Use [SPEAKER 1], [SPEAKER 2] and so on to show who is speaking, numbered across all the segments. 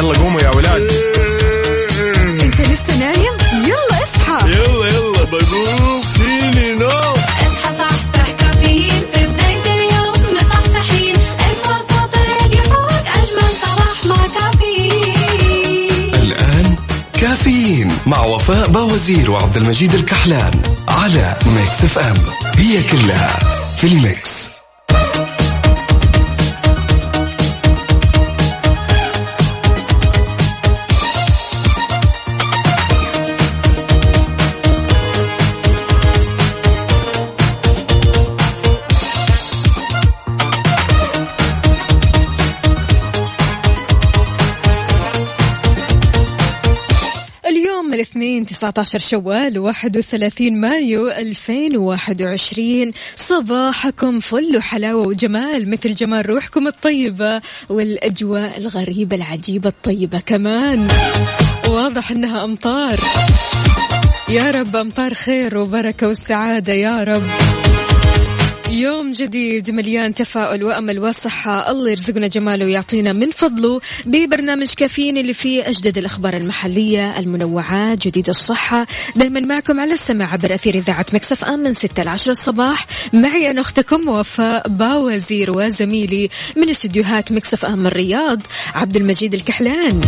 [SPEAKER 1] يلا قوموا يا ولاد.
[SPEAKER 2] انت لسه نايم؟ يلا اصحى.
[SPEAKER 1] يلا يلا بقوم. فيني نو
[SPEAKER 3] اصحى صحصح كافيين. في بداية اليوم مصحصحين. ارفع صوت الراديو فوق أجمل صباح مع كافيين.
[SPEAKER 4] الآن كافيين مع وفاء باوزير وعبد المجيد الكحلان على Mix FM. هي كلها في
[SPEAKER 2] ال mix. 19 شوال 31 مايو 2021 صباحكم فل وحلاوة وجمال مثل جمال روحكم الطيبة والأجواء الغريبة العجيبة الطيبة كمان. واضح إنها أمطار. يا رب أمطار خير وبركة والسعادة يا رب. يوم جديد مليان تفاؤل وأمل وصحة. الله يرزقنا جماله ويعطينا من فضله ببرنامج كافيين اللي فيه أجدد الأخبار المحلية المنوعات جديد الصحة. دائما معكم على السماع عبر أثير إذاعة Mix FM من 6 ل 10 الصباح. معي أنا أختكم وفاء باوزير وزميلي من استديوهات Mix FM الرياض عبد المجيد الكحلان.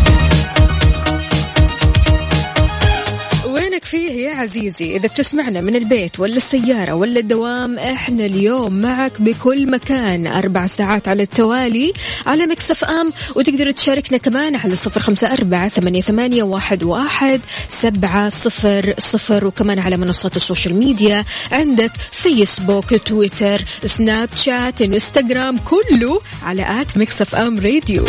[SPEAKER 2] يا عزيزي إذا بتسمعنا من البيت ولا السيارة ولا الدوام إحنا اليوم معك بكل مكان. أربع ساعات على التوالي على Mix FM وتقدر تشاركنا كمان على صفر خمسة أربعة ثمانية, واحد, واحد سبعة صفر صفر وكمان على منصات ال social media عندك فيسبوك تويتر سناب شات إنستغرام كله على at Mix FM Radio.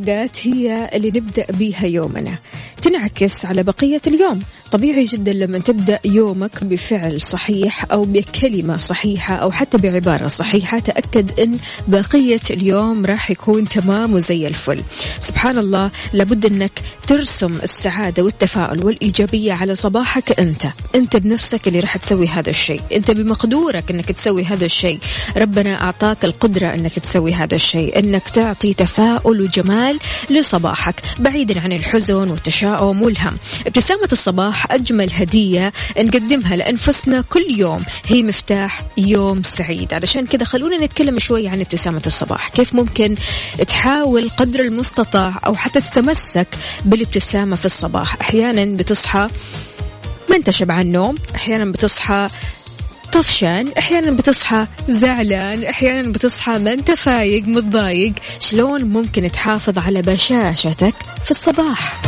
[SPEAKER 2] الأوقات هي اللي نبدأ بيها يومنا. تنعكس على بقية اليوم. طبيعي جدا لما تبدأ يومك بفعل صحيح أو بكلمة صحيحة أو حتى بعبارة صحيحة تأكد أن بقية اليوم راح يكون تمام وزي الفل. سبحان الله لابد أنك ترسم السعادة والتفاؤل والإيجابية على صباحك أنت. أنت بنفسك اللي راح تسوي هذا الشيء. أنت بمقدورك أنك تسوي هذا الشيء. ربنا أعطاك القدرة أنك تسوي هذا الشيء. أنك تعطي تفاؤل وجمال لصباحك بعيدا عن الحزن والتشاؤم والهم. ابتسامة الصباح أجمل هدية نقدمها لأنفسنا كل يوم. هي مفتاح يوم سعيد. علشان كذا خلونا نتكلم شوي عن ابتسامة الصباح. كيف ممكن تحاول قدر المستطاع أو حتى تتمسك بالابتسامة في الصباح؟ أحيانا بتصحى ما أنت شبعان نوم أحيانا بتصحى طفشان أحيانا بتصحى زعلان أحيانا بتصحى ما أنت فايق متضايق. شلون ممكن تحافظ على بشاشتك في الصباح؟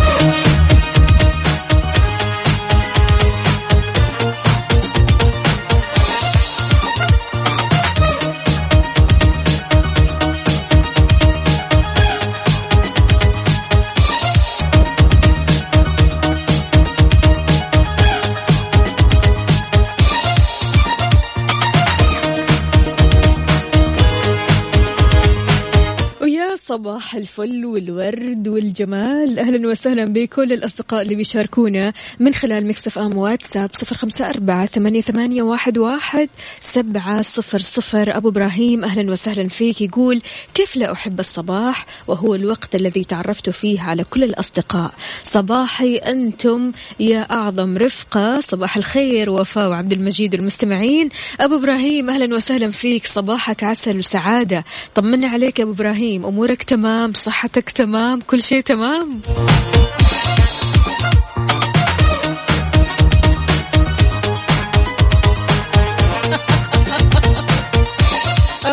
[SPEAKER 2] صباح الفل والورد والجمال. أهلا وسهلا بكل الأصدقاء اللي بيشاركونا من خلال مكسف أم واتساب صفر خمسة أربعة ثمانية, ثمانية واحد, واحد سبعة صفر صفر. أبو إبراهيم أهلا وسهلا فيك يقول كيف لا أحب الصباح؟ وهو الوقت الذي تعرفت فيه على كل الأصدقاء. صباحي أنتم يا أعظم رفقة. صباح الخير وفاء وعبد المجيد المستمعين أبو إبراهيم أهلا وسهلا فيك. صباحك عسل وسعادة. طمنا عليك يا أبو إبراهيم. أمورك تمام صحتك تمام كل شيء تمام.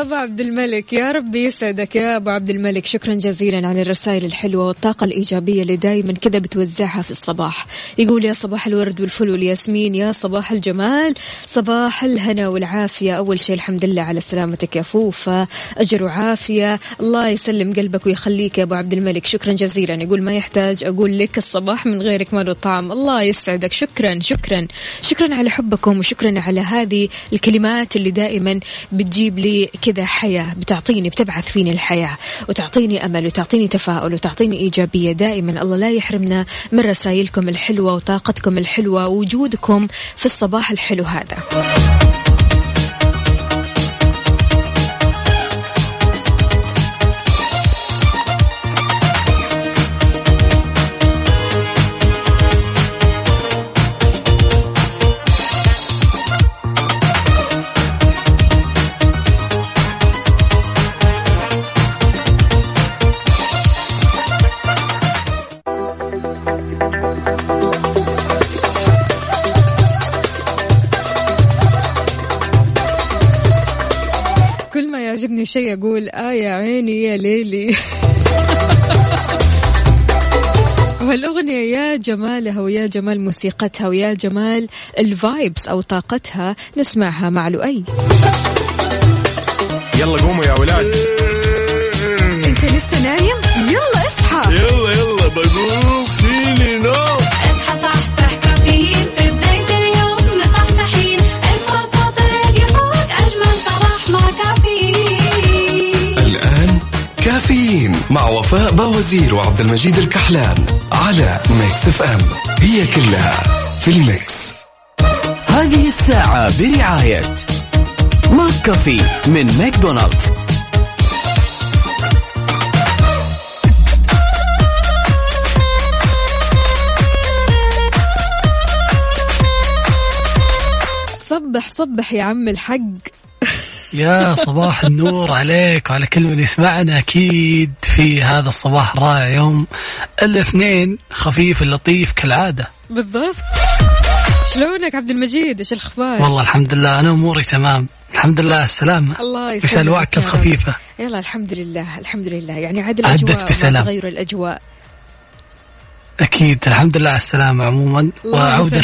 [SPEAKER 2] أبو عبد الملك. يا رب يسعدك يا أبو عبد الملك. شكرا جزيلا على الرسائل الحلوة والطاقة الإيجابية اللي دايما كذا بتوزعها في الصباح. يقول يا صباح الورد والفل والياسمين يا صباح الجمال صباح الهنا والعافية. أول شيء الحمد لله على سلامتك يا فوفا. أجر وعافية. الله يسلم قلبك ويخليك يا أبو عبد الملك. شكرا جزيلا. يقول ما يحتاج أقول لك الصباح من غيرك ما له طعم. الله يسعدك. شكرا شكرا. شكرا على حبكم وشكرا على هذه الكلمات اللي دائما بتجيب لي كذا حياة بتعطيني بتبعث فيني الحياة وتعطيني أمل وتعطيني تفاؤل وتعطيني إيجابية. دائما الله لا يحرمنا من رسائلكم الحلوة وطاقتكم الحلوة ووجودكم في الصباح الحلو هذا. يعجبني شيء أقول آه يا عيني يا ليلي. والأغنية يا جمالها ويا جمال موسيقتها ويا جمال الفايبس أو طاقتها نسمعها مع لؤي.
[SPEAKER 1] يلا قوموا يا ولاد.
[SPEAKER 2] أنت لسه نايم؟ يلا اصحى.
[SPEAKER 1] يلا يلا بقوم.
[SPEAKER 3] كافيين مع
[SPEAKER 4] وفاء باوزير وعبد المجيد الكحلان على Mix FM. هي كلها في ال mix.
[SPEAKER 5] هذه الساعة برعاية McCafé من ماكدونالدز.
[SPEAKER 2] صبح صبح يا عم الحق.
[SPEAKER 6] يا صباح النور عليك وعلى كل من يسمعنا أكيد في هذا الصباح الرائع يوم الاثنين خفيف اللطيف كالعادة.
[SPEAKER 2] بالضبط. شلونك عبد المجيد؟ إيش الأخبار؟
[SPEAKER 6] والله الحمد لله أنا أموري تمام. الحمد لله على السلامة.
[SPEAKER 2] الله يسلمك رب.
[SPEAKER 6] الخفيفة؟
[SPEAKER 2] يلا الحمد لله الحمد لله. يعني عاد
[SPEAKER 6] عدت
[SPEAKER 2] الأجواء مع
[SPEAKER 6] بسلام.
[SPEAKER 2] تغير الأجواء.
[SPEAKER 6] أكيد الحمد لله على السلامة عموما.
[SPEAKER 2] الله
[SPEAKER 6] وعوده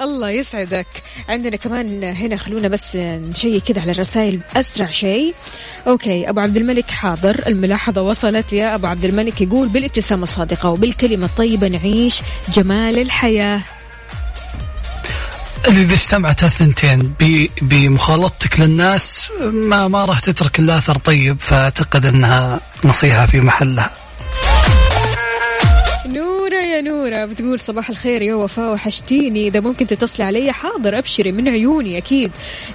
[SPEAKER 2] الله يسعدك. عندنا كمان هنا خلونا بس نشيك كده على الرسائل أسرع شيء. أوكي أبو عبد الملك حاضر. الملاحظة وصلت يا أبو عبد الملك يقول بالابتسامة الصادقة وبالكلمة الطيبة نعيش جمال الحياة.
[SPEAKER 6] إذا اجتمعت الثنتين بمخالطتك للناس ما ما راح تترك الا اثر طيب فأعتقد إنها نصيحة في محلها.
[SPEAKER 2] نورة يا نورة بتقول صباح الخير يا وفاء وحشتيني. إذا ممكن تتصلي علي حاضر أبشري من عيوني أكيد.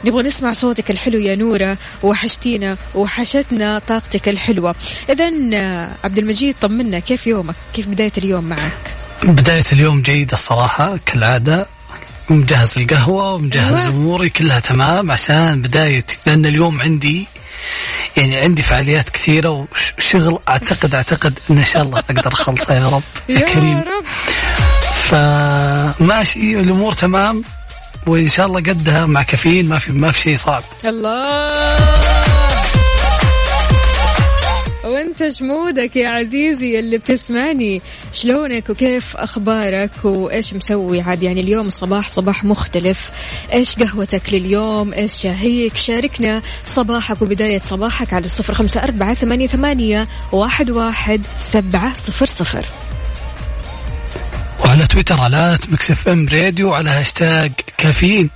[SPEAKER 2] نبغى نسمع صوتك الحلو يا نورة وحشتينا وحشتنا طاقتك الحلوة. إذا عبد المجيد طمنا كيف يومك؟ كيف بداية اليوم معك؟
[SPEAKER 6] بداية اليوم جيدة الصراحة كالعادة. مجهز القهوة ومجهز
[SPEAKER 2] أيوة.
[SPEAKER 6] أموري كلها تمام عشان بداية لأن اليوم عندي يعني عندي فعاليات كثيرة وشغل أعتقد أعتقد إن إن شاء الله أقدر أخلصها يا رب يا, كريم. فماشي الأمور تمام وإن شاء الله قدها مع كافيين ما في ما في شيء صعب.
[SPEAKER 2] الله. وانت شمودك يا عزيزي اللي بتسمعني؟ شلونك وكيف أخبارك؟ وإيش مسوي عاد؟ يعني اليوم الصباح صباح مختلف. إيش قهوتك لليوم؟ إيش شاهيك؟ شاركنا صباحك وبداية صباحك على الصفر خمسة أربعة ثمانية, ثمانية واحد, واحد سبعة صفر صفر.
[SPEAKER 6] وعلى تويتر على Mix FM Radio على هاشتاج كافيين.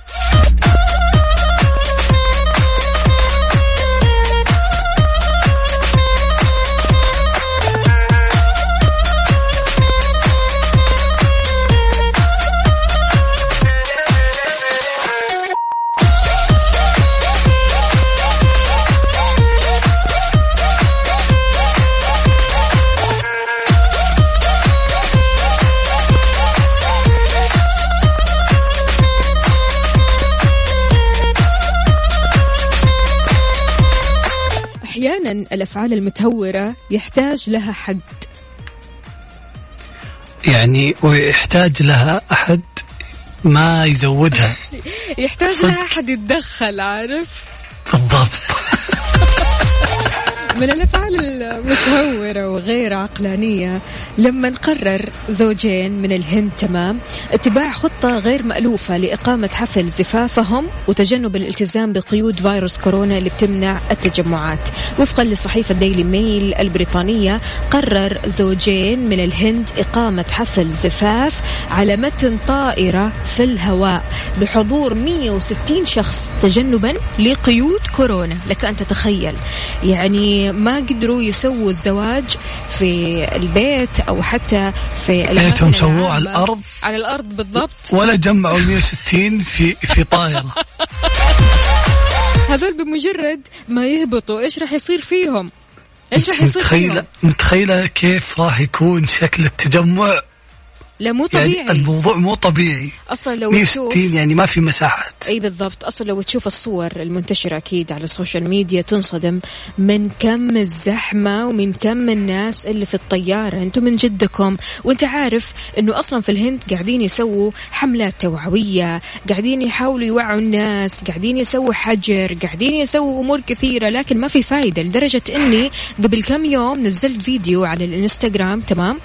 [SPEAKER 2] أحيانا الأفعال المتهورة يحتاج لها حد.
[SPEAKER 6] يعني ويحتاج لها أحد ما يزودها.
[SPEAKER 2] يحتاج. لها حد يتدخل عارف؟
[SPEAKER 6] بالضبط.
[SPEAKER 2] من الأفعال المتهورة وغير عقلانية لما نقرر زوجين من الهند تمام؟ اتباع خطة غير مألوفة لإقامة حفل زفافهم وتجنب الالتزام بقيود فيروس كورونا اللي بتمنع التجمعات. وفقا لصحيفة ديلي ميل البريطانية قرر زوجين من الهند إقامة حفل زفاف على متن طائرة في الهواء بحضور 160 شخص تجنبا لقيود كورونا. لك أن تتخيل. يعني ما قدروا يسووا الزواج في البيت أو حتى في
[SPEAKER 6] ليتهم سووه على. الأرض.
[SPEAKER 2] على الأرض بالضبط.
[SPEAKER 6] ولا جمعوا ال 160 في في طائرة.
[SPEAKER 2] هذول بمجرد ما يهبطوا إيش راح يصير فيهم؟ إيش راح يصير فيهم؟
[SPEAKER 6] متخيلة متخيلة كيف راح يكون شكل التجمع؟
[SPEAKER 2] لا مو
[SPEAKER 6] يعني
[SPEAKER 2] طبيعي.
[SPEAKER 6] الموضوع مو طبيعي.
[SPEAKER 2] أصلا لو تشوف
[SPEAKER 6] 160 يعني ما في مساحات.
[SPEAKER 2] أي بالضبط. أصلا لو تشوف الصور المنتشرة أكيد على ال social media تنصدم. من كم الزحمة ومن كم الناس اللي في الطيارة؟ أنتم من جدكم. وأنت عارف إنه أصلا في الهند قاعدين يسووا حملات توعوية قاعدين يحاولوا يوعوا الناس قاعدين يسووا حجر قاعدين يسووا أمور كثيرة لكن ما في فايدة. لدرجة إني قبل كم يوم نزلت فيديو على الإنستغرام تمام؟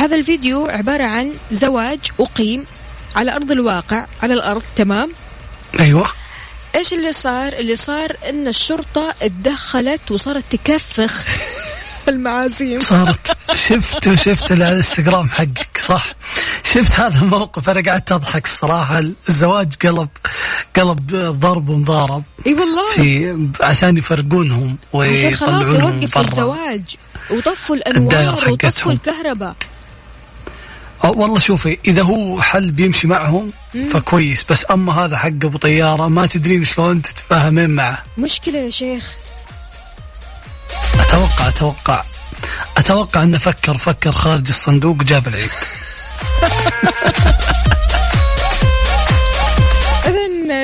[SPEAKER 2] هذا الفيديو عبارة عن زواج أقيم على أرض الواقع على الأرض تمام؟
[SPEAKER 6] أيوة.
[SPEAKER 2] إيش اللي صار؟ اللي صار إن الشرطة اتدخلت وصارت تكفخ المعازيم.
[SPEAKER 6] صارت. شفت شفت الانستغرام حقك صح؟ شفت هذا الموقف أنا قعدت أضحك الصراحة. الزواج قلب قلب ضرب ومضارب.
[SPEAKER 2] إي والله.
[SPEAKER 6] في عشان يفرقونهم
[SPEAKER 2] عشان خلاص
[SPEAKER 6] ويطلعونهم برا.
[SPEAKER 2] الزواج وطفوا الأنوار وطفوا. الكهرباء.
[SPEAKER 6] والله شوفي إذا هو حل بيمشي معهم فكويس. بس أما هذا حق أبو طيارة ما تدرين شلون تتفاهمين معه.
[SPEAKER 2] مشكلة يا شيخ.
[SPEAKER 6] أتوقع أتوقع. أتوقع أنه فكر فكر خارج الصندوق وجاب العيد.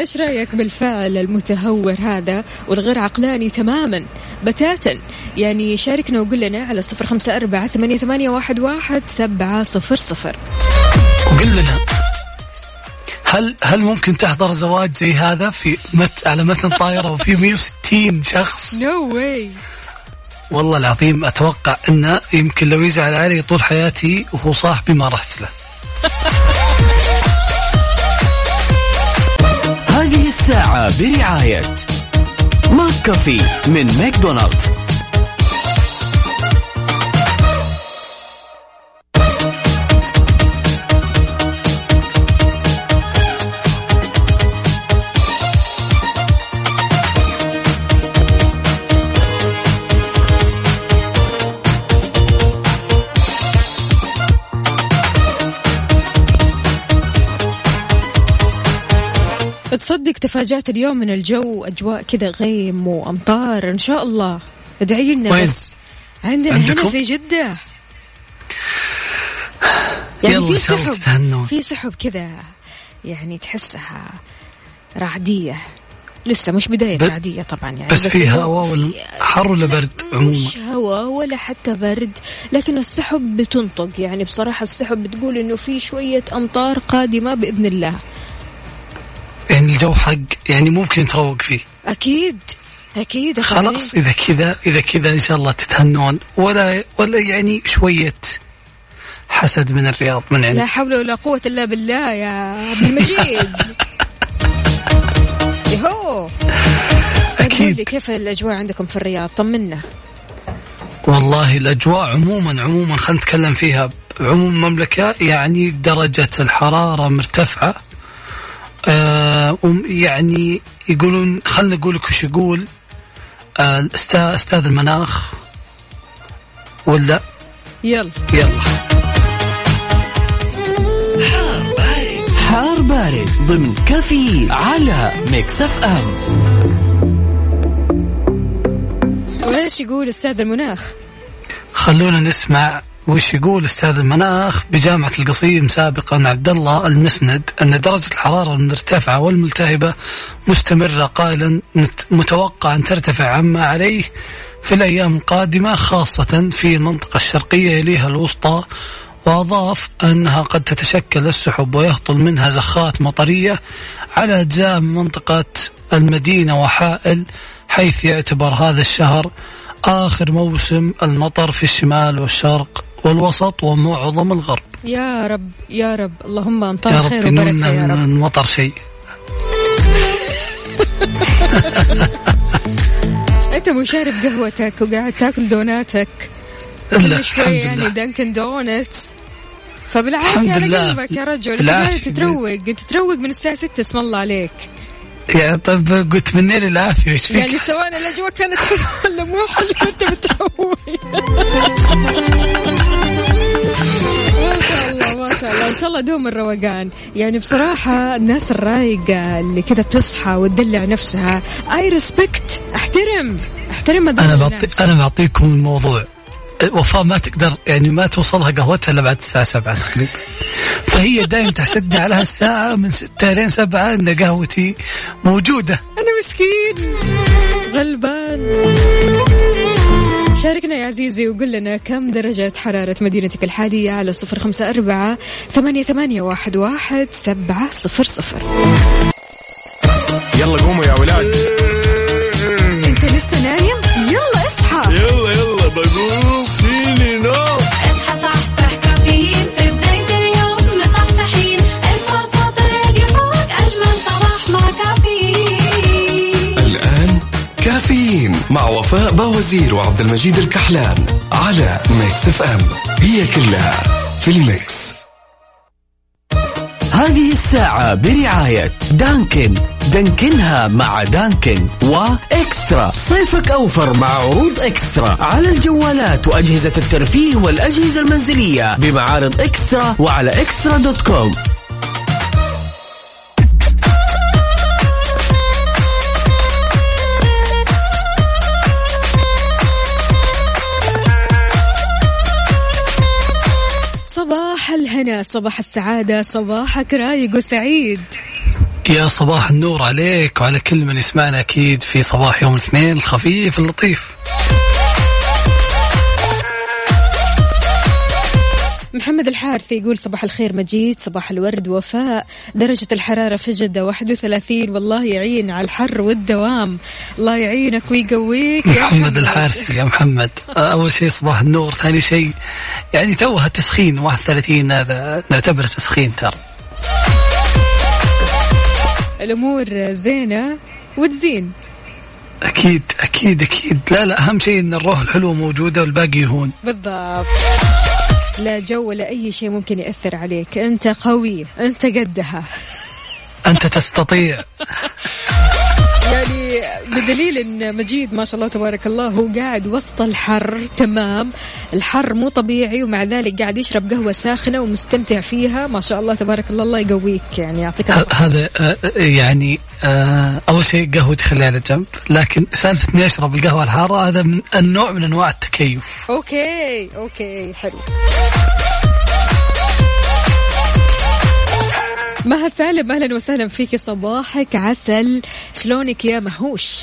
[SPEAKER 2] إيش رأيك بالفعل المتهور هذا والغير عقلاني تماما بتاتا يعني شاركنا وقول لنا على صفر خمسة أربعة ثمانية, ثمانية واحد, واحد سبعة صفر صفر
[SPEAKER 6] وقل لنا هل هل ممكن تحضر زواج زي هذا في مت على متن طائره وفي 160 شخص؟
[SPEAKER 2] no way
[SPEAKER 6] والله العظيم أتوقع إنه يمكن لو يزعل علي طول حياتي وهو صاحبي ما رحت له.
[SPEAKER 5] برعاية McCafé من ماكدونالدز.
[SPEAKER 2] تصدق تفاجأت اليوم من الجو أجواء كذا غيم وأمطار إن شاء الله ادعي لنا
[SPEAKER 6] وين؟
[SPEAKER 2] بس عندنا
[SPEAKER 6] عندكم؟
[SPEAKER 2] هنا في جدة
[SPEAKER 6] يلا
[SPEAKER 2] في
[SPEAKER 6] إن شاء الله
[SPEAKER 2] سحب. في سحب كذا يعني تحسها رعدية لسه مش بداية رعدية طبعا يعني
[SPEAKER 6] بس في
[SPEAKER 2] هو
[SPEAKER 6] هواء ولا
[SPEAKER 2] في-
[SPEAKER 6] حر ولا برد عموما؟
[SPEAKER 2] مش هواء ولا حتى برد لكن السحب بتنطق يعني بصراحة السحب بتقول إنه في شوية أمطار قادمة بإذن الله
[SPEAKER 6] يعني الجو حق يعني ممكن تروق فيه.
[SPEAKER 2] أكيد يا
[SPEAKER 6] خلاص. إذا كذا إذا كذا إن شاء الله تتهنون ولا ولا يعني شوية حسد من الرياض من
[SPEAKER 2] لا
[SPEAKER 6] عندك.
[SPEAKER 2] حول ولا قوة إلا بالله يا عبد المجيد يهو. قول لي كيف الأجواء عندكم في الرياض طمنا
[SPEAKER 6] والله الأجواء عموما عموما خلينا نتكلم فيها عموم المملكة يعني درجة الحرارة مرتفعة يعني يقولون خلنا نقول لك وش يقول آه الأستا- أستاذ المناخ ولا؟
[SPEAKER 2] يلا.
[SPEAKER 6] يلا.
[SPEAKER 5] حار بارد ضمن كافيين على Mix FM
[SPEAKER 2] وإيش يقول أستاذ المناخ؟
[SPEAKER 6] خلونا نسمع وش يقول أستاذ المناخ بجامعة القصيم سابقا عبد الله المسند أن درجة الحرارة المرتفعة والملتهبة مستمرة قائلا متوقع ان ترتفع عما عليه في الأيام القادمة خاصة في المنطقة الشرقية يليها الوسطى وأضاف أنها قد تتشكل السحب ويهطل منها زخات مطرية على أجزاء من منطقة المدينة وحائل حيث يعتبر هذا الشهر آخر موسم المطر في الشمال والشرق. والوسط ومعظم الغرب.
[SPEAKER 2] يا رب يا رب. اللهم امطار خير وبركه يا
[SPEAKER 6] من
[SPEAKER 2] رب
[SPEAKER 6] المطر شيء.
[SPEAKER 2] أنت مو شارب قهوتك وقاعد تاكل دوناتك. كل شوي يعني Dunkin' Donuts
[SPEAKER 6] فبالعافية
[SPEAKER 2] على. قلبك يا رجل.
[SPEAKER 6] بالعافية.
[SPEAKER 2] انت تروق انت تروق من الساعة 6 اسم الله عليك.
[SPEAKER 6] يا طيب قلت مني لي العافية إيش فيك؟
[SPEAKER 2] يعني سواء الأجواء كانت حلوة ولا مو حلوة أنت بتروق شاء الله. ما شاء الله إن شاء الله دوم الروقان. يعني بصراحة الناس الرايقة اللي كذا بتصحى وتدلع نفسها اي ريسبكت أحترم.
[SPEAKER 6] أحترم
[SPEAKER 2] أنا.
[SPEAKER 6] بعطي أنا بعطيكم الموضوع. وفاء ما تقدر يعني ما توصلها قهوتها إلا بعد الساعة 7 تقريبا فهي دائما تحسدني على هالساعة من 6 لين 7 إن قهوتي موجودة.
[SPEAKER 2] أنا مسكين. غلبان. شاركنا يا عزيزي وقل لنا كم درجة حرارة مدينتك الحالية على صفر خمسة أربعة ثمانية, ثمانية واحد, واحد سبعة صفر صفر.
[SPEAKER 1] يلا قوموا يا ولاد.
[SPEAKER 3] مع
[SPEAKER 4] وفاء بوازير وعبد المجيد الكحلان على Mix FM. هي كلها في ال mix.
[SPEAKER 5] هذه الساعة برعاية Dunkin. دانكنها مع Dunkin و eXtra. صيفك أوفر مع عروض eXtra. على الجوالات وأجهزة الترفيه والأجهزة المنزلية بمعارض eXtra وعلى eXtra dot
[SPEAKER 2] com. الهنا صباح السعادة صباحك رايق وسعيد.
[SPEAKER 6] يا صباح النور عليك وعلى كل من يسمعنا أكيد في صباح يوم الاثنين الخفيف اللطيف.
[SPEAKER 2] محمد الحارثي يقول صباح الخير مجيد صباح الورد وفاء. درجة الحرارة في جدة 31 والله يعين على الحر والدوام. الله يعينك ويقويك. يا
[SPEAKER 6] محمد الحارثي يا محمد. أول شيء صباح النور ثاني شيء يعني توها تسخين 31 هذا نعتبره تسخين ترى.
[SPEAKER 2] الأمور زينة وتزين.
[SPEAKER 6] أكيد أكيد أكيد. لا لا أهم شيء إن الروح الحلوة موجودة والباقي يهون
[SPEAKER 2] بالضبط. لا جو ولا أي شيء ممكن يأثر عليك. أنت قوي. أنت قدها.
[SPEAKER 6] أنت تستطيع.
[SPEAKER 2] يعني بدليل إن مجيد ما شاء الله تبارك الله هو قاعد وسط الحر تمام. الحر مو طبيعي ومع ذلك قاعد يشرب قهوة ساخنة ومستمتع فيها. ما شاء الله تبارك الله الله يقويك يعني يعطيك
[SPEAKER 6] هذا آه، يعني آه، أول شيء قهوتي خليها على جنب لكن سالفة إني أشرب القهوة الحارة هذا من النوع من أنواع التكيف.
[SPEAKER 2] okay okay حلو. مها سالم أهلا وسهلا فيك صباحك عسل. شلونك يا مهوش؟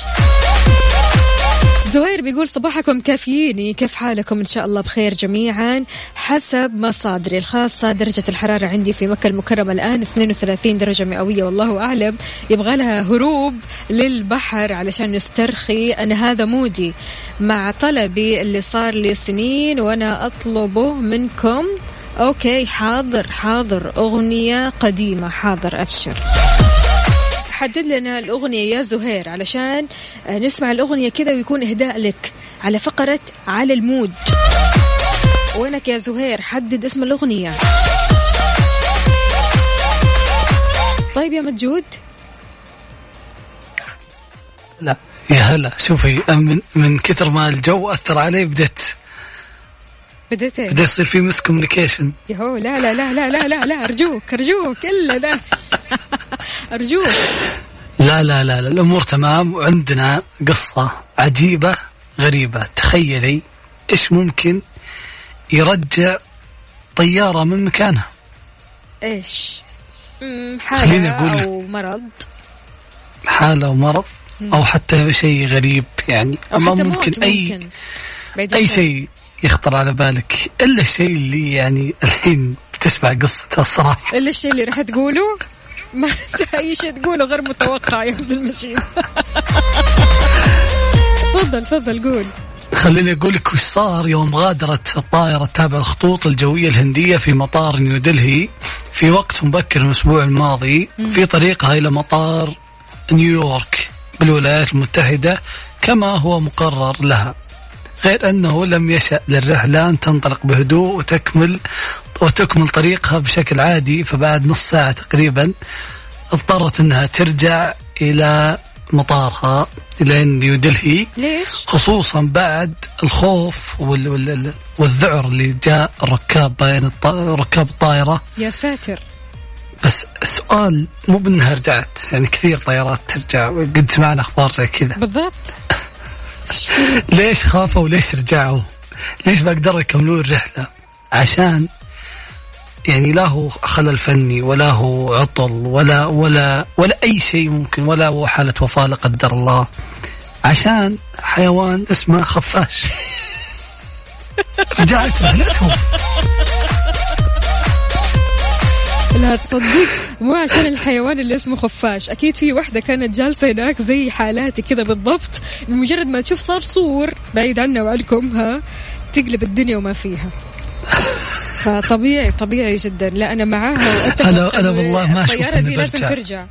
[SPEAKER 2] زهير بيقول صباحكم كافيين كيف حالكم؟ إن شاء الله بخير جميعا حسب مصادري الخاصة. درجة الحرارة عندي في مكة المكرمة الآن 32 درجة مئوية والله أعلم. يبغى لها هروب للبحر علشان نسترخي. أنا هذا mood ي مع طلبي اللي صار لي سنين وأنا أطلبه منكم. okay حاضر حاضر. أغنية قديمة حاضر أبشر. حدد لنا الأغنية يا زهير علشان آه، نسمع الأغنية كذا ويكون إهداء لك على فقرة على ال mood. وينك يا زهير؟ حدد اسم الأغنية. طيب يا مجود.
[SPEAKER 6] لا. يا هلا شوفي من من كثر ما الجو أثر علي بديت
[SPEAKER 2] بديت إيه؟
[SPEAKER 6] بدا يصير في miscommunication
[SPEAKER 2] يهو لا لا لا لا لا لا لا أرجوك أرجوك إلا ذا أرجوك.
[SPEAKER 6] لا لا لا لا الأمور تمام. وعندنا قصة عجيبة غريبة. تخيلي إيش ممكن يرجع طيارة من مكانها. إيش؟
[SPEAKER 2] حالة. أو مرض.
[SPEAKER 6] حالة ومرض أو حتى شيء غريب يعني. ما
[SPEAKER 2] حتى
[SPEAKER 6] ممكن
[SPEAKER 2] موت
[SPEAKER 6] أي
[SPEAKER 2] ممكن.
[SPEAKER 6] أي. شيء. يخطر على بالك إلا الشيء اللي يعني الحين تسمع قصته الصراحة
[SPEAKER 2] إلا الشيء اللي راح تقوله؟ ما انت أي شيء تقوله غير متوقع يا عبد المجيد. تفضل تفضل قول.
[SPEAKER 6] خليني أقول لك وش صار يوم غادرت الطائرة التابعة الخطوط الجوية الهندية في مطار نيودلهي في وقت مبكر من الأسبوع الماضي في طريقها إلى مطار نيويورك بالولايات المتحدة كما هو مقرر لها. غير أنه لم يشأ للرحلة أن تنطلق بهدوء وتكمل وتكمل طريقها بشكل عادي فبعد نص ساعة تقريبا اضطرت أنها ترجع إلى مطارها إلى نيودلهي
[SPEAKER 2] ليش؟
[SPEAKER 6] خصوصا بعد الخوف وال وال والذعر اللي جاء الركاب بين الط... ركاب الطائرة.
[SPEAKER 2] يا ساتر.
[SPEAKER 6] بس السؤال مو بإنها رجعت يعني كثير طيارات ترجع قد سمعنا أخبار زي كذا.
[SPEAKER 2] بالضبط.
[SPEAKER 6] ليش خافوا وليش رجعوا؟ ليش ما قدروا يكملون الرحلة؟ عشان يعني لا هو خلل فني ولا هو عطل ولا ولا ولا أي شيء ممكن ولا هو حالة وفاة لا قدر الله. عشان حيوان اسمه خفاش. رجعت رحلتهم.
[SPEAKER 2] لا تصدق. مو عشان الحيوان اللي اسمه خفاش. أكيد في واحدة كانت جالسة هناك زي حالاتي كذا بالضبط. بمجرد ما تشوف صار صور بعيد عنا وعنكم ها تقلب الدنيا وما فيها. فطبيعي طبيعي جدا. لا أنا معاها
[SPEAKER 6] أنا
[SPEAKER 2] إن
[SPEAKER 6] والله ما
[SPEAKER 2] الطيارة
[SPEAKER 6] إني
[SPEAKER 2] دي لازم
[SPEAKER 6] برجع.
[SPEAKER 2] ترجع.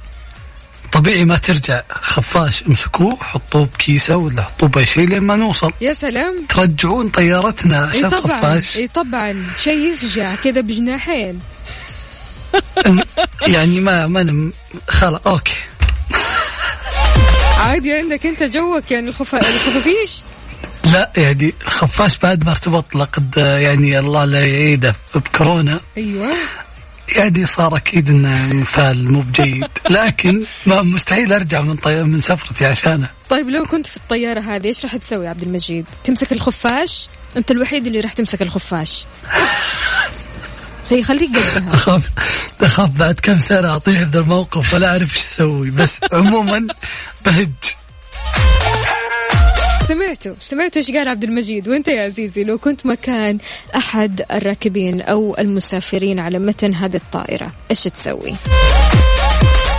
[SPEAKER 6] طبيعي ما ترجع. خفاش امسكوه حطوه بكيسة ولا حطوه بأي شيء لين ما نوصل.
[SPEAKER 2] يا سلام.
[SPEAKER 6] ترجعون طيارتنا عشان
[SPEAKER 2] طبعا
[SPEAKER 6] خفاش.
[SPEAKER 2] إي طبعا. شيء يفجع كذا بجناحين.
[SPEAKER 6] يعني ما ما خلاص أوكي
[SPEAKER 2] عادي عندك أنت جوك يعني الخف... الخفافيش
[SPEAKER 6] لا يعني الخفاش بعد ما ارتبط لقد يعني الله لا يعيده بكورونا
[SPEAKER 2] أيوه
[SPEAKER 6] يعني صار أكيد إنه إنفال مو بجيد لكن ما مستحيل أرجع من طي... من سفرتي عشانه
[SPEAKER 2] طيب لو كنت في الطيارة هذه إيش راح تسوي عبد المجيد؟ تمسك الخفاش؟ أنت الوحيد اللي راح تمسك الخفاش. هي خليك قدها
[SPEAKER 6] اخاف اخاف بعد كم سنة أطيح في ذا الموقف ولا أعرف إيش أسوي بس عموما بهج.
[SPEAKER 2] سمعتوا سمعتوا إيش قال عبد المجيد؟ وأنت يا عزيزي لو كنت مكان أحد الراكبين أو المسافرين على متن هذه الطائرة إيش تسوي؟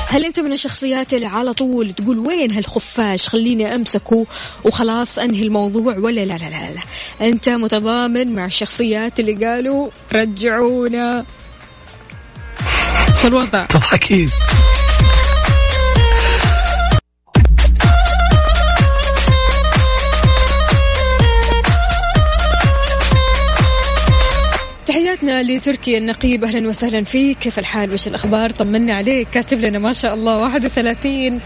[SPEAKER 2] هل انت من الشخصيات اللي على طول تقول وين هالخفاش؟ خليني أمسكه وخلاص أنهي الموضوع. ولا لا لا لا لا. أنت متضامن مع الشخصيات اللي قالوا رجعونا. شو الوضع؟
[SPEAKER 6] تضحكين
[SPEAKER 2] تحياتنا لتركي النقيب أهلا وسهلا فيك. كيف الحال؟ وش الأخبار؟ طمنا عليك. كاتب لنا ما شاء الله 31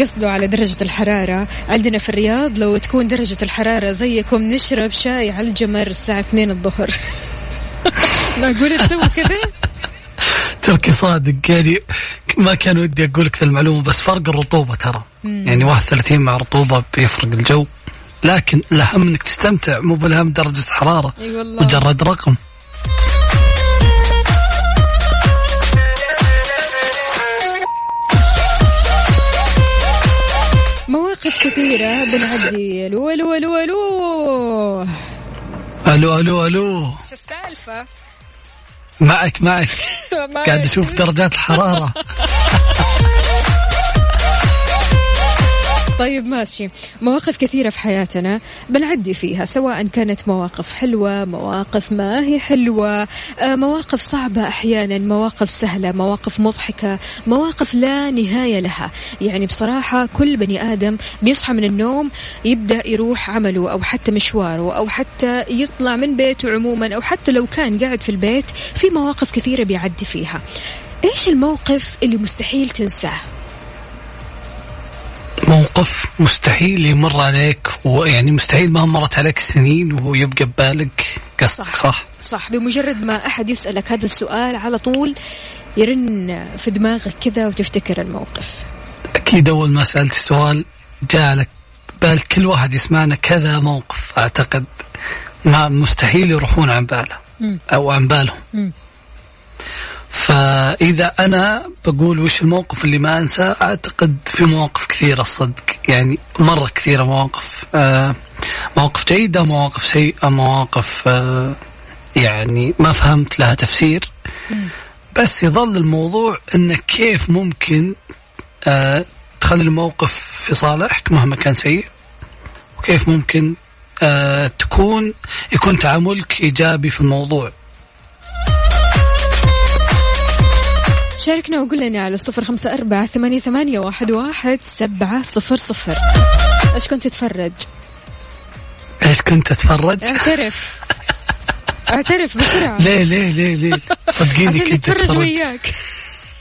[SPEAKER 2] قصده على درجة الحرارة. عندنا في الرياض لو تكون درجة الحرارة زيكم نشرب شاي على الجمر الساعة 2 الظهر. معقول تسوي كذا؟
[SPEAKER 6] تركي صادق. يعني ما كان ودي أقول لك المعلومة بس فرق الرطوبة ترى. يعني 31 مع رطوبة بيفرق الجو. لكن الأهم إنك تستمتع مو بالأهم درجة الحرارة.
[SPEAKER 2] أي والله.
[SPEAKER 6] مجرد رقم.
[SPEAKER 2] مواقف كثيرة بنعدي ألو ألو ألو ألو.
[SPEAKER 6] ألو ألو ألو.
[SPEAKER 2] شو السالفة؟
[SPEAKER 6] معك. معك. قاعد أشوف درجات الحرارة.
[SPEAKER 2] طيب ماشي. مواقف كثيرة في حياتنا بنعدي فيها سواء كانت مواقف حلوة مواقف ما هي حلوة آه، مواقف صعبة أحيانا مواقف سهلة مواقف مضحكة مواقف لا نهاية لها. يعني بصراحة كل بني آدم بيصحى من النوم يبدأ يروح عمله أو حتى مشواره أو حتى يطلع من بيته عموما أو حتى لو كان قاعد في البيت في مواقف كثيرة بيعدي فيها. إيش الموقف اللي مستحيل تنساه؟
[SPEAKER 6] موقف مستحيل يمر عليك ويعني مستحيل ما مرت عليك سنين وهو يبقى ببالك قصدك صح.
[SPEAKER 2] صح بمجرد ما أحد يسألك هذا السؤال على طول يرن في دماغك كذا وتفتكر الموقف
[SPEAKER 6] أكيد أول ما سألت السؤال جاء لك بال كل واحد يسمعنا كذا موقف أعتقد ما مستحيل يروحون عن باله. أو عن بالهم. فإذا أنا بقول وش الموقف اللي ما انساه أعتقد في مواقف كثيرة الصدق. يعني مرة كثيرة مواقف آه مواقف جيدة مواقف سيئة مواقف آه يعني ما فهمت لها تفسير. بس يظل الموضوع انك كيف ممكن آه تخلي الموقف في صالحك مهما كان سيء وكيف ممكن آه تكون يكون تعاملك إيجابي في الموضوع.
[SPEAKER 2] شاركنا وقول لنا على صفر خمسة أربعة ثمانية, ثمانية واحد, واحد سبعة صفر صفر. إيش كنت تتفرج
[SPEAKER 6] إيش كنت أتفرج؟
[SPEAKER 2] اعترف. اعترف بسرعة.
[SPEAKER 6] ليه ليه ليه ليه؟ صدقيني كنت أتفرج.
[SPEAKER 2] وياك.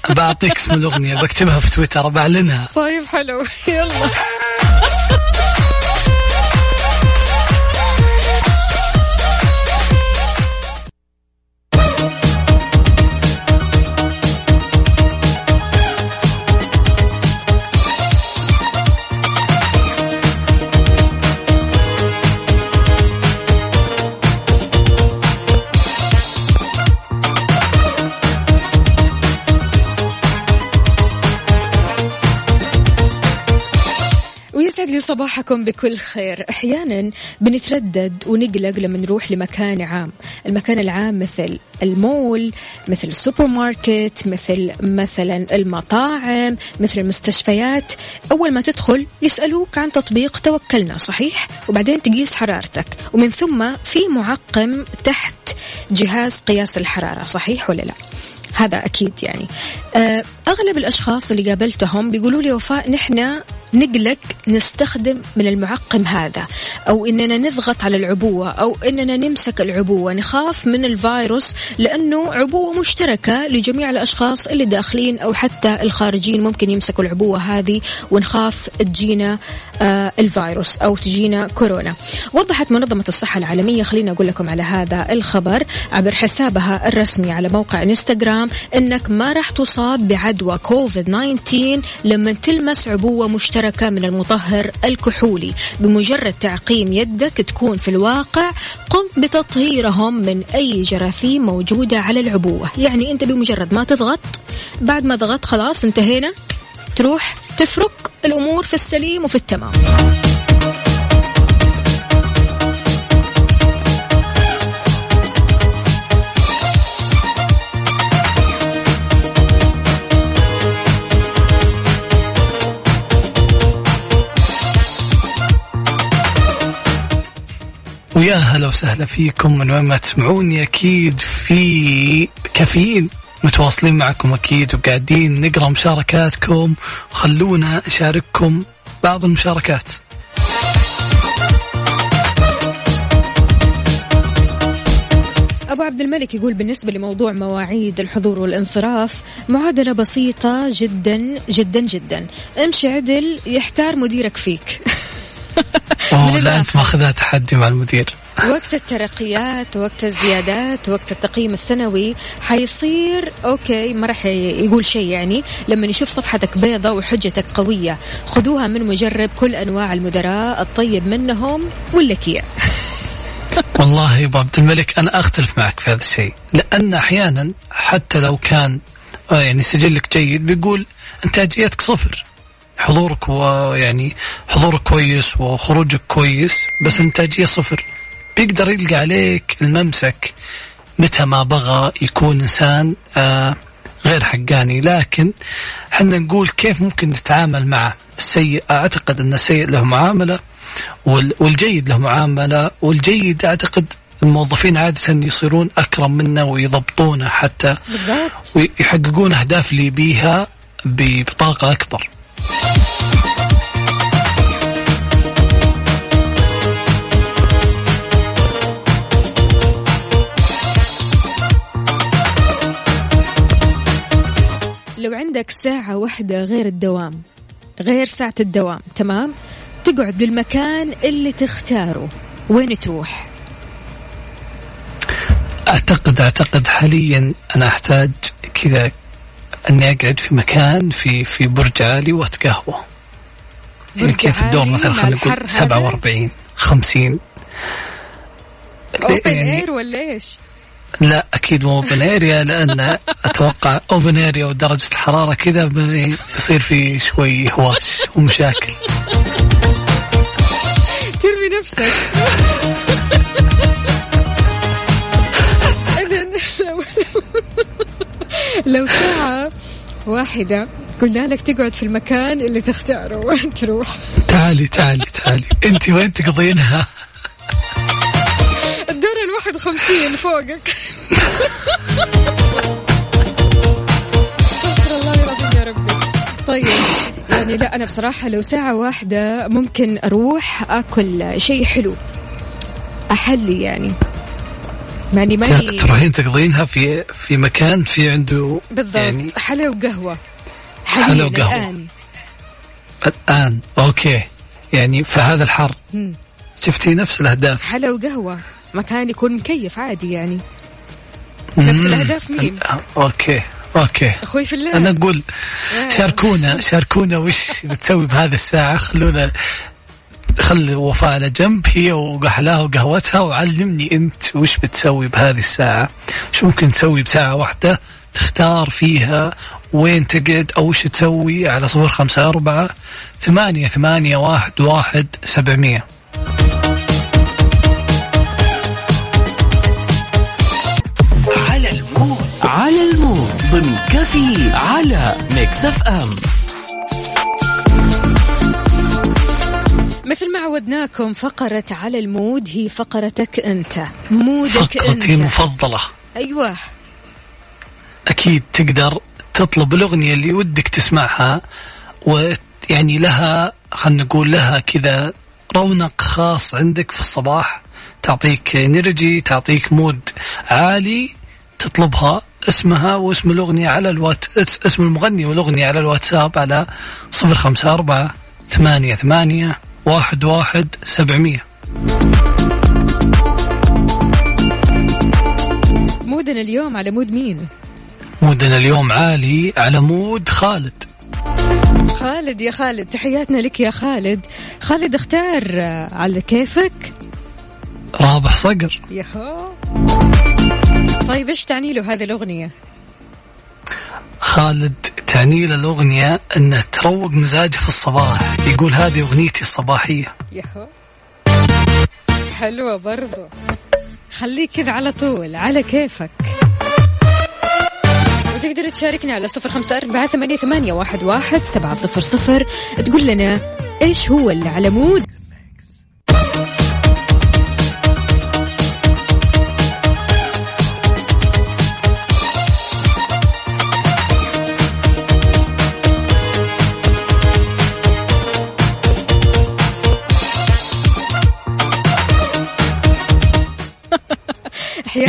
[SPEAKER 6] بعطيك اسم الأغنية بكتبها في تويتر بعلنها
[SPEAKER 2] طيب حلو. يلا. صباحكم بكل خير. أحيانا بنتردد ونقلق لما نروح لمكان عام. المكان العام مثل المول مثل السوبر ماركت مثل مثلا المطاعم مثل المستشفيات. أول ما تدخل يسألوك عن تطبيق توكلنا صحيح؟ وبعدين تقيس حرارتك. ومن ثم في معقم تحت جهاز قياس الحرارة صحيح ولا لا؟ هذا أكيد يعني. آه، أغلب الأشخاص اللي قابلتهم بيقولوا لي وفاء نحن نقلق نستخدم من المعقم هذا. أو إننا نضغط على العبوة أو إننا نمسك العبوة نخاف من الفيروس لأنه عبوة مشتركة لجميع الأشخاص اللي داخلين أو حتى الخارجين ممكن يمسكوا العبوة هذه ونخاف تجينا آه، الفيروس أو تجينا كورونا. وضحت منظمة الصحة العالمية خليني أقول لكم على هذا الخبر عبر حسابها الرسمي على موقع إنستغرام إنك ما راح تصاب بعدوى كوفيد 19 لما تلمس عبوة مشتركه من المطهر الكحولي. بمجرد تعقيم يدك تكون في الواقع قم بتطهيرهم من أي جراثيم موجودة على العبوة. يعني أنت بمجرد ما تضغط بعد ما ضغطت خلاص انتهينا. تروح تفرك الأمور في السليم وفي التمام.
[SPEAKER 6] ويا هلا وسهلا فيكم من وين ما تسمعوني. أكيد في كافيين متواصلين معكم أكيد وقاعدين نقرأ مشاركاتكم. وخلونا نشارككم بعض المشاركات.
[SPEAKER 2] أبو عبد الملك يقول بالنسبة لموضوع مواعيد الحضور والانصراف معادلة بسيطة جدا جدا جدا. امشي عدل يحتار مديرك فيك. أوه
[SPEAKER 6] لا
[SPEAKER 2] أنت.
[SPEAKER 6] ماخذها تحدي مع المدير.
[SPEAKER 2] وقت الترقيات وقت الزيادات وقت التقييم السنوي حيصير أوكي ما راح يقول شيء يعني. لما يشوف صفحتك بيضة وحجتك قوية خذوها من مجرب كل أنواع المدراء الطيب منهم واللكيع.
[SPEAKER 6] والله يا عبد الملك أنا أختلف معك في هذا الشيء. لأن أحيانا حتى لو كان آه، يعني سجلك جيد بيقول انتاجيتك صفر. حضورك ويعني حضورك كويس وخروجك كويس بس الانتاجيه صفر. بيقدر يلقى عليك الممسك متى ما بغى يكون إنسان آه غير حقاني. لكن حنا نقول كيف ممكن نتعامل مع السيء؟ أعتقد إن السيء له معاملة وال- والجيد له معاملة والجيد أعتقد الموظفين عادة يصيرون أكرم منا ويضبطونه حتى
[SPEAKER 2] بالضبط.
[SPEAKER 6] ويحققون أهداف اللي بيها ب- بطاقة أكبر.
[SPEAKER 2] لو عندك ساعة واحدة غير الدوام غير ساعة الدوام تمام؟ تقعد بالمكان اللي تختاره. وين تروح؟
[SPEAKER 6] اعتقد أعتقد حاليا أنا أحتاج كذا أني أقعد في مكان في في برج عالي وأتقهوى يعني كيف الدور مثلا خلينا نقول
[SPEAKER 2] هذا؟
[SPEAKER 6] 47 50
[SPEAKER 2] open
[SPEAKER 6] يعني
[SPEAKER 2] air ولا إيش؟
[SPEAKER 6] لا أكيد مو open area لأن أتوقع open area ودرجه الحرارة كذا بي- بيصير في شوي هواش ومشاكل
[SPEAKER 2] ترمي نفسك لو ساعة واحدة قلنا لك تقعد في المكان اللي تختاره. وين تروح؟
[SPEAKER 6] تعالي تعالي تعالي. انت وين تقضينها؟
[SPEAKER 2] الدور الواحد وخمسين فوقك. استغفر الله العظيم يا ربي. طيب يعني لا أنا بصراحة لو ساعة واحدة ممكن أروح أكل شيء حلو. أحلي يعني. يعني ماني
[SPEAKER 6] تروحين تقضينها في في مكان في عنده
[SPEAKER 2] بالضبط.
[SPEAKER 6] يعني
[SPEAKER 2] حلا وقهوة.
[SPEAKER 6] حلا وقهوة.
[SPEAKER 2] الآن.
[SPEAKER 6] الآن. okay. يعني في هذا الحر.
[SPEAKER 2] مم.
[SPEAKER 6] شفتي نفس الأهداف.
[SPEAKER 2] حلا وقهوة. مكان يكون مكيف عادي يعني. نفس
[SPEAKER 6] مم.
[SPEAKER 2] الأهداف مين؟
[SPEAKER 6] okay. okay.
[SPEAKER 2] أخوي في الله.
[SPEAKER 6] أنا أقول
[SPEAKER 2] آه.
[SPEAKER 6] شاركونا شاركونا وش بتسوي بهذه الساعة. خلونا خلي وفاء على جنب هي وحلاها وقهوتها وعلمني أنت وش بتسوي بهذه الساعة. شو ممكن تسوي بساعة واحدة؟ تختار فيها وين تقعد أو وش تسوي على صفر خمسة أربعة ثمانية ثمانية واحد واحد سبعمية.
[SPEAKER 5] على ال mood. على ال mood. ضمن كافيين على Mix FM.
[SPEAKER 2] مثل ما عودناكم فقرة على ال mood هي فقرتك أنت. mood ك
[SPEAKER 6] فقرتي
[SPEAKER 2] أنت.
[SPEAKER 6] المفضلة.
[SPEAKER 2] أيوة.
[SPEAKER 6] أكيد تقدر تطلب الأغنية اللي ودك تسمعها ويعني لها خلينا نقول لها كذا رونق خاص عندك في الصباح تعطيك energy تعطيك mood عالي تطلبها اسمها واسم الأغنية على الوات اس- اسم المغني والأغنية على الواتساب على صفر خمسة أربعة ثمانية ثمانية واحد واحد سبعمية.
[SPEAKER 2] mood نا اليوم على mood مين؟
[SPEAKER 6] mood نا اليوم عالي على mood خالد.
[SPEAKER 2] خالد يا خالد تحياتنا لك يا خالد. خالد اختار آه، على كيفك.
[SPEAKER 6] رابح صقر.
[SPEAKER 2] يهو طيب إيش تعني له هذه الأغنية؟
[SPEAKER 6] خالد تعني له الأغنية أنه تروق مزاجه في الصباح. يقول هذه أغنيتي الصباحية.
[SPEAKER 2] حلوة برضو. خليك كذا على طول على كيفك. وتقدر تشاركني على صفر خمسة أربعة ثمانية, ثمانية واحد, واحد سبعة صفر صفر. تقول لنا إيش هو اللي على مود؟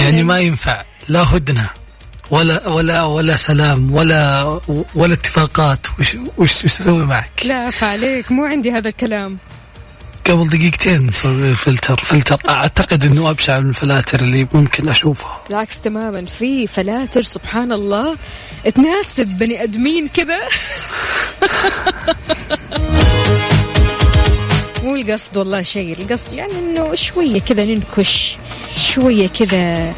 [SPEAKER 6] يعني ما ينفع. لا هدنة ولا ولا ولا سلام ولا ولا اتفاقات. وش وش تسوي معك؟
[SPEAKER 2] لا فعليك مو عندي هذا الكلام.
[SPEAKER 6] قبل دقيقتين مسوي فلتر فلتر. أعتقد إنه أبشع من الفلاتر اللي ممكن اشوفها
[SPEAKER 2] بالعكس تماما. في فلاتر سبحان الله. تناسب بني أدمين كذا. مو القصد والله شيء القصد يعني إنه شوية كذا ننكش. شوية كذا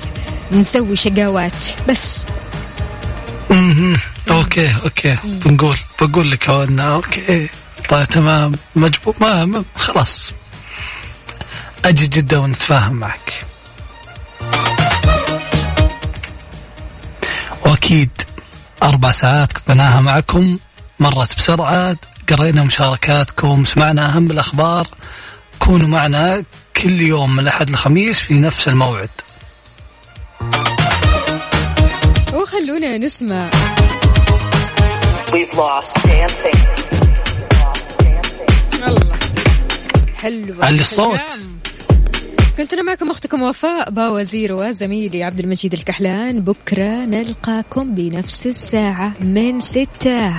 [SPEAKER 2] نسوي شقاوات بس.
[SPEAKER 6] مهم. okay okay. بنقول بقول لك okay. طيب تمام. مجبور ما خلاص. أجي جدة ونتفاهم معك. وأكيد أربع ساعات قضيناها معكم. مرت بسرعة قرينا مشاركاتكم سمعنا أهم الأخبار. كونوا معنا. كل يوم من الأحد الخميس في نفس الموعد.
[SPEAKER 2] وخلونا نسمع.
[SPEAKER 7] We've lost dancing.
[SPEAKER 2] الله حلوة
[SPEAKER 6] علي الصوت.
[SPEAKER 2] كنت أنا معكم أختكم وفاء باوزير وزميلي عبد المجيد الكحلان. بكرة نلقاكم بنفس الساعة من ستة.